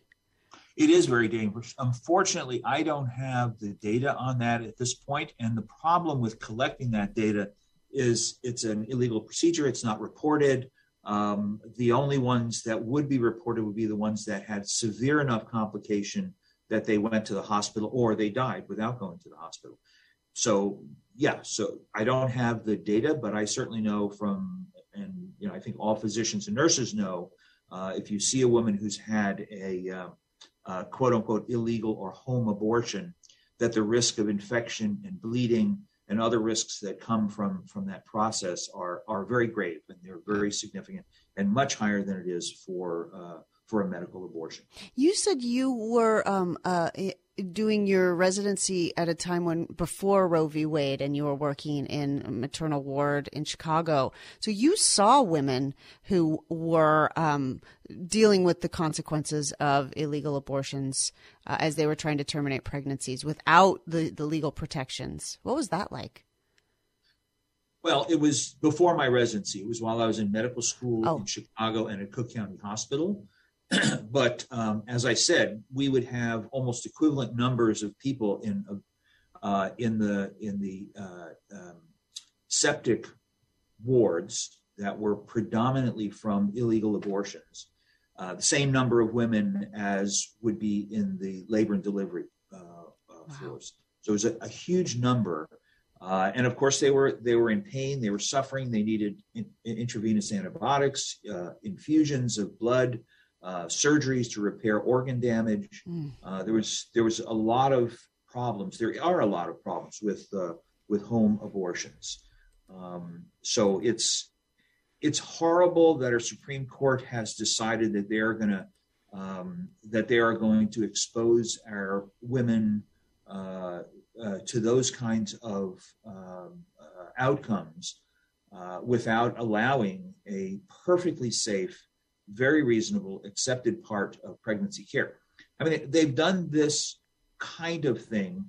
It is very dangerous. Unfortunately, I don't have the data on that at this point. point, and the problem with collecting that data is it's an illegal procedure. It's not reported. Um, the only ones that would be reported would be the ones that had severe enough complication that they went to the hospital or they died without going to the hospital. So yeah, so I don't have the data, but I certainly know from, and you know, I think all physicians and nurses know uh, if you see a woman who's had a uh, uh, quote unquote illegal or home abortion, that the risk of infection and bleeding and other risks that come from from that process are are very grave and they're very significant and much higher than it is for uh, for a medical abortion. You said you were um, uh, doing your residency at a time when before Roe v. Wade, and you were working in maternal ward in Chicago. So you saw women who were um, dealing with the consequences of illegal abortions uh, as they were trying to terminate pregnancies without the, the legal protections. What was that like? Well, it was before my residency. It was while I was in medical school oh. in Chicago and at Cook County Hospital. but um, as I said, we would have almost equivalent numbers of people in uh, in the in the uh, um, septic wards that were predominantly from illegal abortions. Uh, the same number of women as would be in the labor and delivery uh, uh, wow. floors. So it was a, a huge number. Uh, and of course, they were they were in pain. They were suffering. They needed in, intravenous antibiotics, infusions of blood, uh, surgeries to repair organ damage. Mm. Uh, there was there was a lot of problems. There are a lot of problems with uh, with home abortions. Um, so it's it's horrible that our Supreme Court has decided that they are going to um, that they are going to expose our women uh, uh, to those kinds of um, uh, outcomes without allowing a perfectly safe very reasonable, accepted part of pregnancy care. I mean, they've done this kind of thing,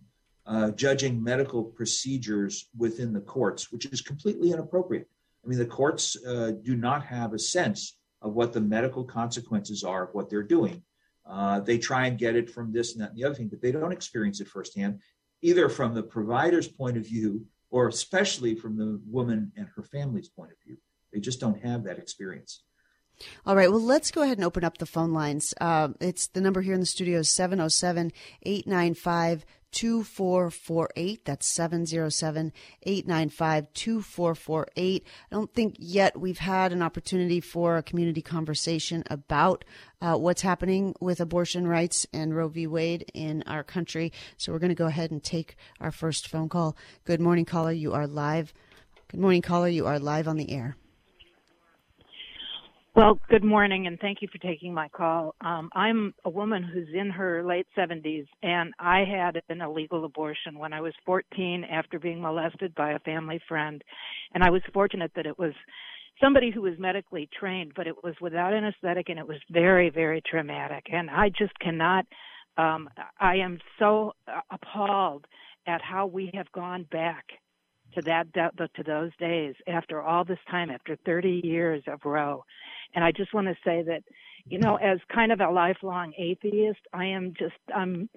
uh, judging medical procedures within the courts, which is completely inappropriate. I mean, the courts uh, do not have a sense of what the medical consequences are of what they're doing. Uh, they try and get it from this and that and the other thing, but they don't experience it firsthand, either from the provider's point of view or especially from the woman and her family's point of view. They just don't have that experience. All right. Well, let's go ahead and open up the phone lines. Uh, it's the number here in the studio is 707 895 2448. That's 707 895 2448. I don't think yet we've had an opportunity for a community conversation about uh, what's happening with abortion rights and Roe v. Wade in our country. So we're going to go ahead and take our first phone call. Good morning, caller. You are live. Good morning, caller. You are live on the air. Well, good morning, and thank you for taking my call. Um, I'm a woman who's in her late 70s, and I had an illegal abortion when I was 14 after being molested by a family friend. And I was fortunate that it was somebody who was medically trained, but it was without anesthetic, and it was very, very traumatic. And I just cannot Um, I am so appalled at how we have gone back to that to those days after all this time, after 30 years of Roe. And I just want to say that, you know, as kind of a lifelong atheist, I am just I'm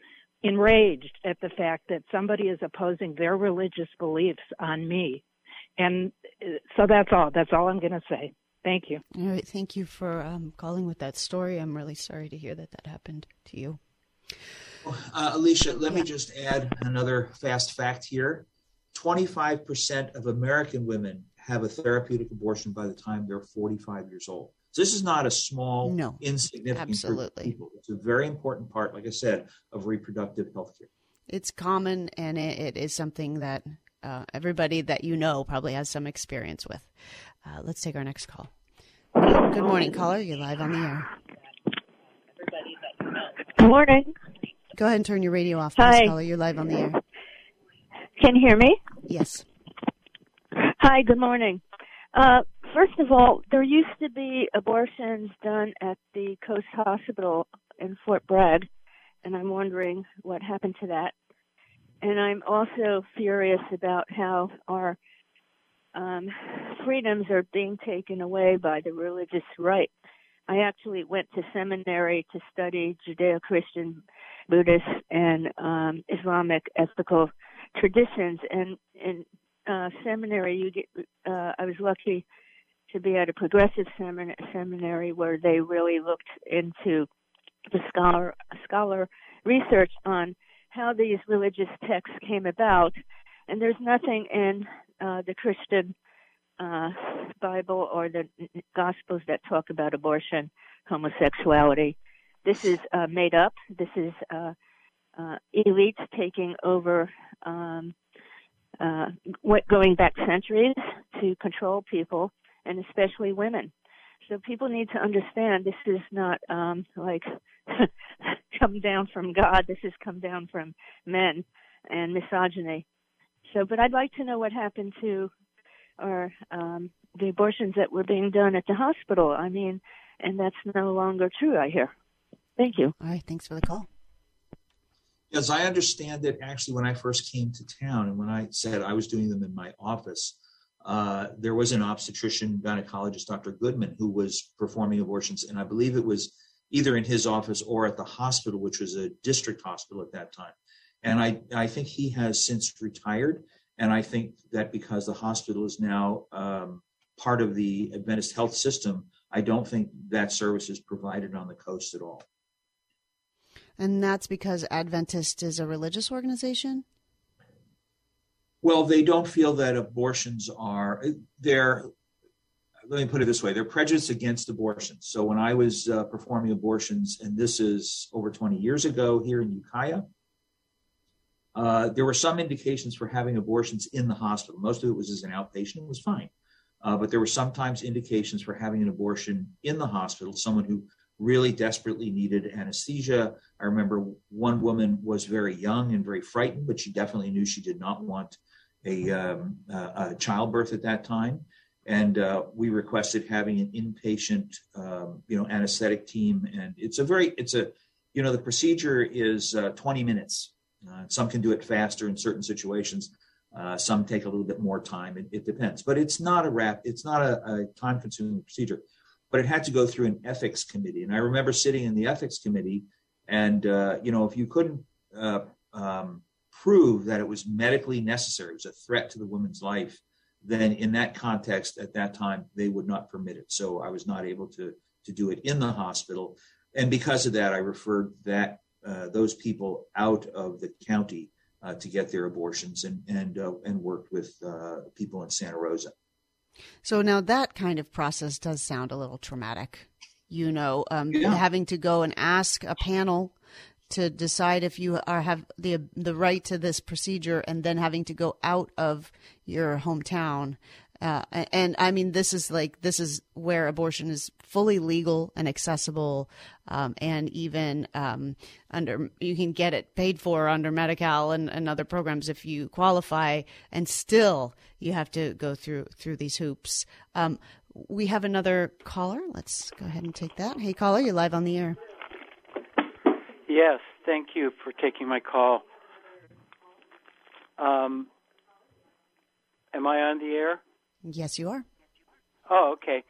enraged at the fact that somebody is opposing their religious beliefs on me. And uh, so that's all. That's all I'm going to say. Thank you. All right. Thank you for um, calling with that story. I'm really sorry to hear that that happened to you. Uh, Alicia, let yeah. me just add another fast fact here. 25% of American women have a therapeutic abortion by the time they're 45 years old. So this is not a small, no, insignificant absolutely. group of people. It's a very important part, like I said, of reproductive health care. It's common, and it, it is something that uh, everybody that you know probably has some experience with. Uh, let's take our next call. Good morning, caller. You're live on the air. Good morning. Go ahead and turn your radio off, Hi. caller. You're live on the air. Can you hear me? Yes. Hi, good morning. Uh, first of all, there used to be abortions done at the Coast Hospital in Fort Bragg, and I'm wondering what happened to that. And I'm also furious about how our um, freedoms are being taken away by the religious right. I actually went to seminary to study Judeo Christian, Buddhist, and um, Islamic ethical traditions. And in uh, seminary, you get. Uh, I was lucky to be at a progressive semin- seminary where they really looked into the scholar scholar research on how these religious texts came about. And there's nothing in uh, the Christian uh, Bible or the Gospels that talk about abortion, homosexuality. This is uh, made up. This is uh, uh, elites taking over, um, uh, going back centuries to control people, and especially women. So people need to understand this is not um, like come down from God. This has come down from men and misogyny. So, but I'd like to know what happened to or um, the abortions that were being done at the hospital. I mean, and that's no longer true. I hear. Thank you. All right. Thanks for the call. As I understand it, actually, when I first came to town and when I said I was doing them in my office, uh, there was an obstetrician gynecologist, Dr. Goodman, who was performing abortions, and I believe it was either in his office or at the hospital, which was a district hospital at that time. And I, I think he has since retired. And I think that because the hospital is now um, part of the Adventist health system, I don't think that service is provided on the coast at all. And that's because Adventist is a religious organization? Well, they don't feel that abortions are, they're, let me put it this way, they're prejudiced against abortions. So when I was uh, performing abortions, and this is over 20 years ago here in Ukiah, uh, there were some indications for having abortions in the hospital. Most of it was as an outpatient, it was fine. Uh, but there were sometimes indications for having an abortion in the hospital, someone who really desperately needed anesthesia. I remember one woman was very young and very frightened, but she definitely knew she did not want a, um, a childbirth at that time. And uh, we requested having an inpatient, um, you know, anesthetic team. And it's a very, it's a, you know, the procedure is uh, 20 minutes uh, some can do it faster in certain situations. Uh, some take a little bit more time. It, it, depends, but it's not a wrap. It's not a, a time-consuming procedure. But it had to go through an ethics committee, and I remember sitting in the ethics committee, and uh, you know, if you couldn't uh, um, prove that it was medically necessary, it was a threat to the woman's life, then in that context, at that time, they would not permit it. So I was not able to to do it in the hospital, and because of that, I referred that uh, those people out of the county uh, to get their abortions and and uh, and worked with uh, people in Santa Rosa. So now that kind of process does sound a little traumatic. You know, um, yeah. having to go and ask a panel to decide if you are have the the right to this procedure, and then having to go out of your hometown uh, and I mean, this is like this is where abortion is fully legal and accessible, um, and even um, under you can get it paid for under Medi-Cal and, and other programs if you qualify, and still you have to go through through these hoops. Um, we have another caller. Let's go ahead and take that. Hey, caller, you're live on the air. Yes, thank you for taking my call. Um, am I on the air? Yes, you are. Oh, okay.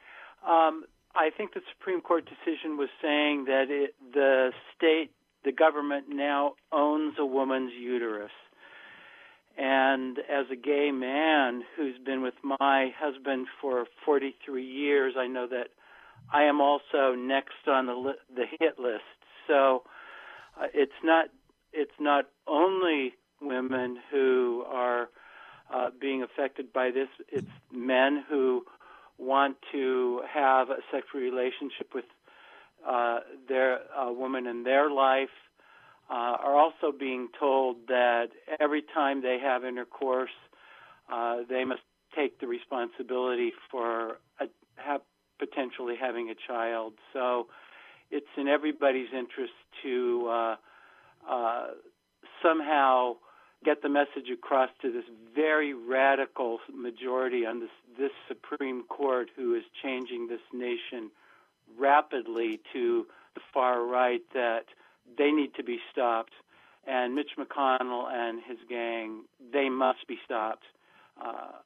Um, I think the Supreme Court decision was saying that it, the state, the government now owns a woman's uterus. And as a gay man who's been with my husband for 43 years, I know that I am also next on the li- the hit list. So uh, it's not it's not only women who are uh, being affected by this. It's men who want to have a sexual relationship with uh, their uh, woman in their life uh, are also being told that every time they have intercourse, uh, they must take the responsibility for a, have, potentially having a child. So it's in everybody's interest to uh, uh, somehow get the message across to this very radical majority on this this Supreme Court who is changing this nation rapidly to the far right that they need to be stopped. And Mitch McConnell and his gang they must be stopped. Uh,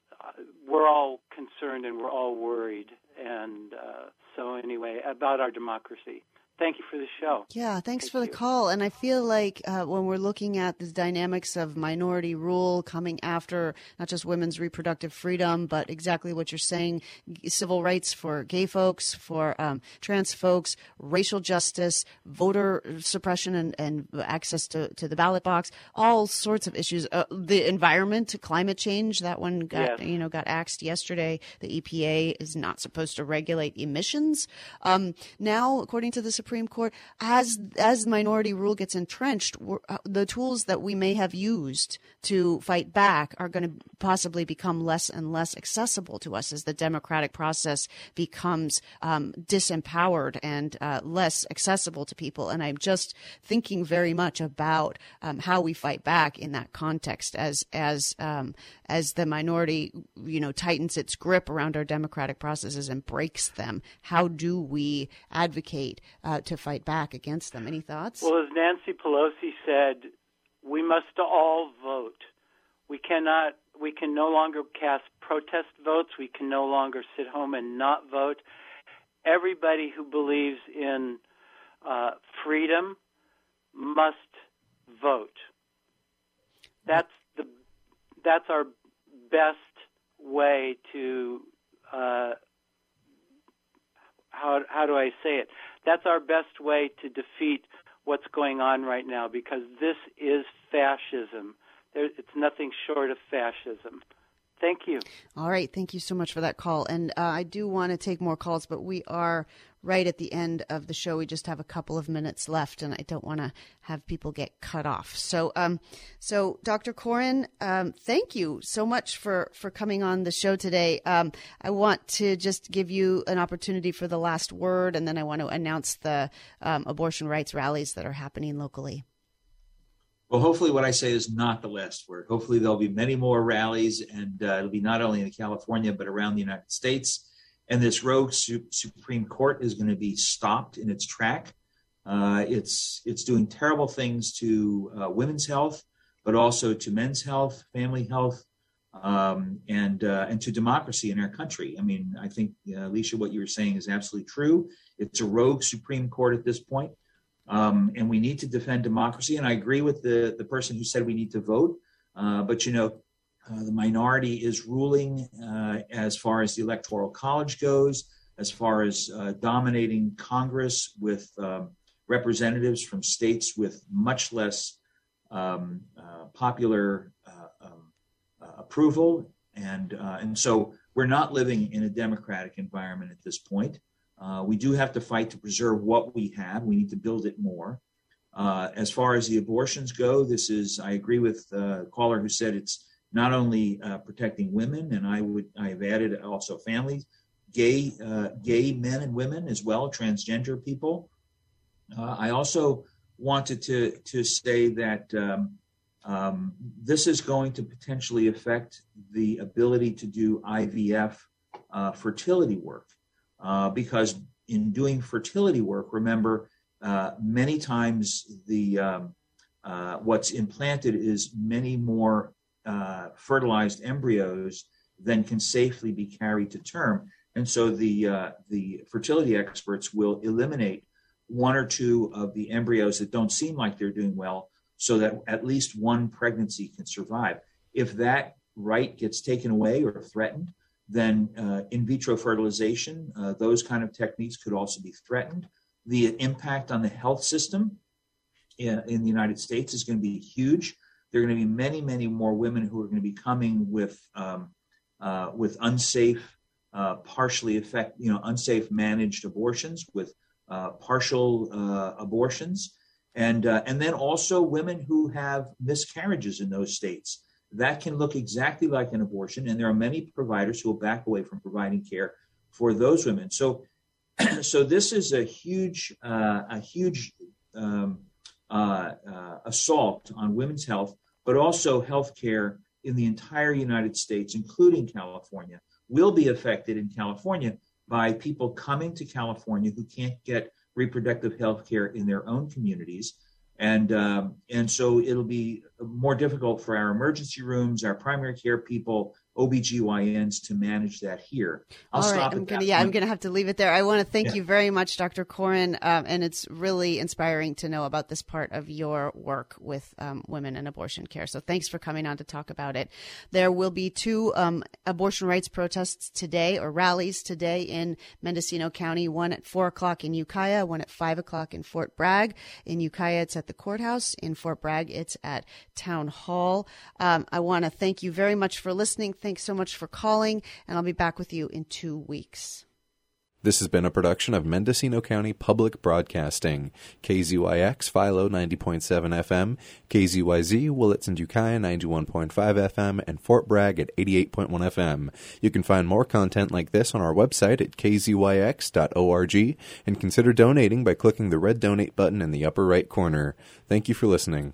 we're all concerned and we're all worried, and uh, so anyway, about our democracy thank you for the show. Yeah, thanks thank for the you. call. And I feel like uh, when we're looking at the dynamics of minority rule coming after not just women's reproductive freedom, but exactly what you're saying civil rights for gay folks, for um, trans folks, racial justice, voter suppression, and, and access to, to the ballot box, all sorts of issues. Uh, the environment, climate change, that one got, yes. you know, got axed yesterday. The EPA is not supposed to regulate emissions. Um, now, according to the Supreme Supreme Court, as as minority rule gets entrenched, uh, the tools that we may have used to fight back are going to possibly become less and less accessible to us as the democratic process becomes um, disempowered and uh, less accessible to people. And I'm just thinking very much about um, how we fight back in that context as as um, as the minority, you know, tightens its grip around our democratic processes and breaks them. How do we advocate uh, to fight back against them? Any thoughts? Well, as Nancy Pelosi said, we must all vote. We cannot. We can no longer cast protest votes. We can no longer sit home and not vote. Everybody who believes in uh, freedom must vote. That's the that's our best way to uh, how how do I say it? That's our best way to defeat what's going on right now because this is fascism. There, it's nothing short of fascism. Thank you. All right. Thank you so much for that call. And uh, I do want to take more calls, but we are right at the end of the show. We just have a couple of minutes left, and I don't want to have people get cut off. So, um, so Dr. Coren, um, thank you so much for for coming on the show today. Um, I want to just give you an opportunity for the last word, and then I want to announce the um, abortion rights rallies that are happening locally. Well, hopefully, what I say is not the last word. Hopefully, there'll be many more rallies, and uh, it'll be not only in California but around the United States. And this rogue su- Supreme Court is going to be stopped in its track. Uh, it's it's doing terrible things to uh, women's health, but also to men's health, family health, um, and uh, and to democracy in our country. I mean, I think uh, Alicia, what you were saying is absolutely true. It's a rogue Supreme Court at this point. Um, and we need to defend democracy. And I agree with the, the person who said we need to vote. Uh, but, you know, uh, the minority is ruling uh, as far as the Electoral College goes, as far as uh, dominating Congress with um, representatives from states with much less um, uh, popular uh, um, approval. And, and so we're not living in a democratic environment at this point. We do have to fight to preserve what we have. We need to build it more. As far as the abortions go, this is, I agree with the caller who said it's not only uh, protecting women, and I would, I have added also families, gay, uh, gay men and women as well, transgender people. Uh, I also wanted to, to say that um, um, this is going to potentially affect the ability to do IVF uh, fertility work. Uh, because in doing fertility work, remember, uh, many times the um, what's implanted is many more uh, fertilized embryos then can safely be carried to term. And so the uh, the fertility experts will eliminate one or two of the embryos that don't seem like they're doing well, so that at least one pregnancy can survive. If that right gets taken away or threatened, then uh, in vitro fertilization, uh, those kind of techniques could also be threatened. The impact on the health system in, in the United States is going to be huge. There are going to be many, many more women who are going to be coming with um, uh, with unsafe, uh, partially effect, you know, unsafe managed abortions, with uh, partial uh, abortions, and and then also women who have miscarriages in those states that can look exactly like an abortion. And there are many providers who will back away from providing care for those women. So, so this is a huge, uh, a huge um, uh, uh, assault on women's health, but also health care in the entire United States, including California, will be affected in California by people coming to California who can't get reproductive health care in their own communities. And um, and so it'll be more difficult for our emergency rooms, our primary care people, OBGYNs to manage that here. I'll All right, I'm gonna, yeah, point. I'm going to have to leave it there. I want to thank yeah. you very much, Dr. Coren, um, and it's really inspiring to know about this part of your work with um, women and abortion care. So thanks for coming on to talk about it. There will be two um, abortion rights protests today or rallies today in Mendocino County. One at four o'clock in Ukiah, one at five o'clock in Fort Bragg. In Ukiah, it's at the courthouse. In Fort Bragg, it's at Town Hall. Um, I want to thank you very much for listening. Thanks so much for calling, and I'll be back with you in two weeks. This has been a production of Mendocino County Public Broadcasting, KZYX Philo 90.7 FM, KZYZ Willits and Ukiah 91.5 FM, and Fort Bragg at 88.1 FM. You can find more content like this on our website at kzyx.org and consider donating by clicking the red donate button in the upper right corner. Thank you for listening.